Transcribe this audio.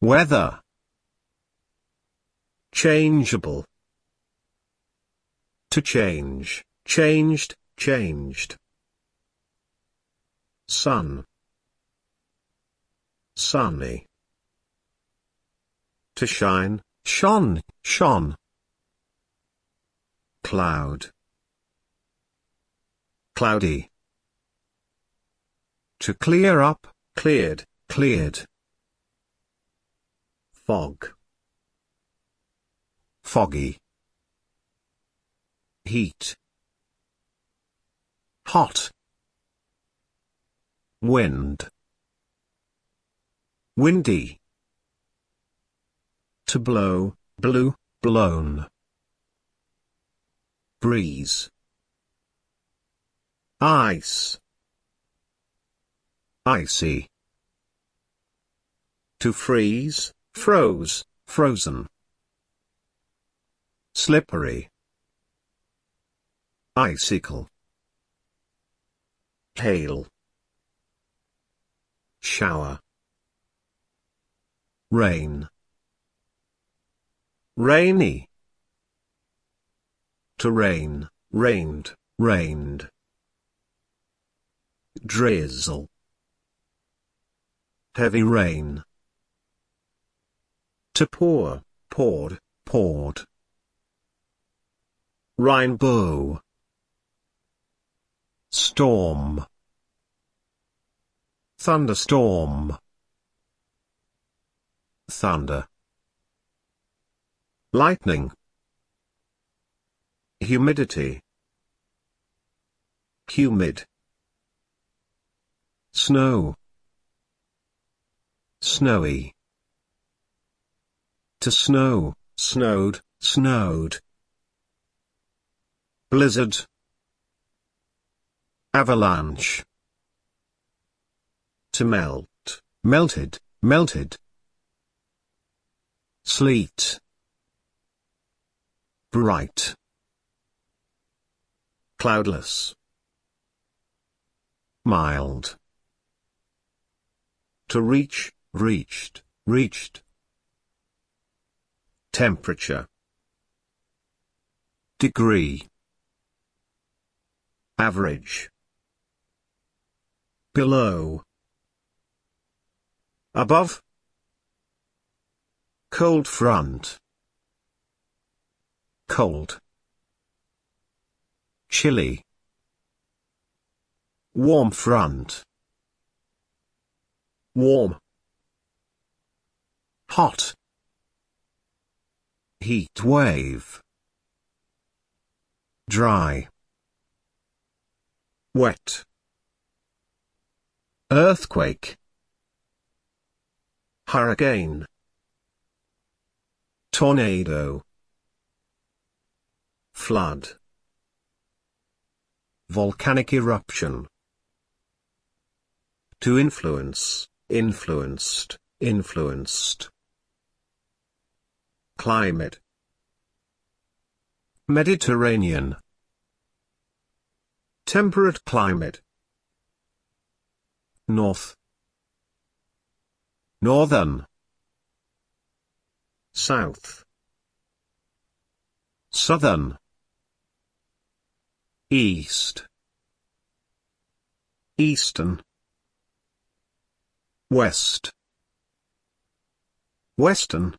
weather. Changeable. To change, changed, changed. Sun. Sunny. To shine, shone, shone. Cloud. Cloudy. To clear up, cleared, cleared. Fog. Foggy. Heat. Hot. Wind. Windy. To blow, blew, blown. Breeze. Ice. Icy. To freeze, froze, frozen. Slippery. Icicle. Hail. Shower. Rain. Rainy. To rain, rained, rained. Drizzle. Heavy rain. To pour, poured, poured. Rainbow. Storm. Thunderstorm. Thunder. Lightning. Humidity. Humid. Snow. Snowy. To snow, snowed, snowed. Blizzard. Avalanche. To melt, melted, melted. Sleet. Bright. Cloudless. Mild. To reach, reached, reached. Temperature. Degree. Average. Below. Above. Cold front. Cold. Chilly. Warm front. Warm. Hot. Heat wave. Dry. Wet. Earthquake. Hurricane. Tornado. Flood. Volcanic eruption. To influence influenced, influenced. Climate. Mediterranean. Temperate climate. North. Northern. South. Southern. East. Eastern. West. Western